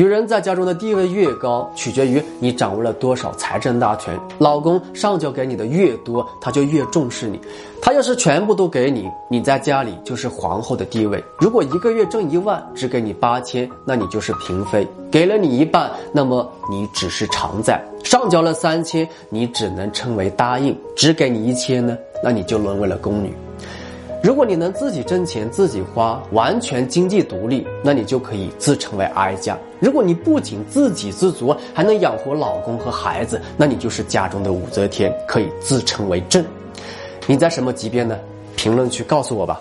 女人在家中的地位越高，取决于你掌握了多少财政大权。老公上交给你的越多，他就越重视你。他要是全部都给你，你在家里就是皇后的地位。如果一个月挣一万，只给你八千，那你就是嫔妃；给了你一半，那么你只是常在。上交了三千，你只能称为答应；只给你一千呢，那你就沦为了宫女。如果你能自己挣钱自己花，完全经济独立，那你就可以自称为哀家。如果你不仅自给自足，还能养活老公和孩子，那你就是家中的武则天，可以自称为朕。你在什么级别呢？评论区告诉我吧。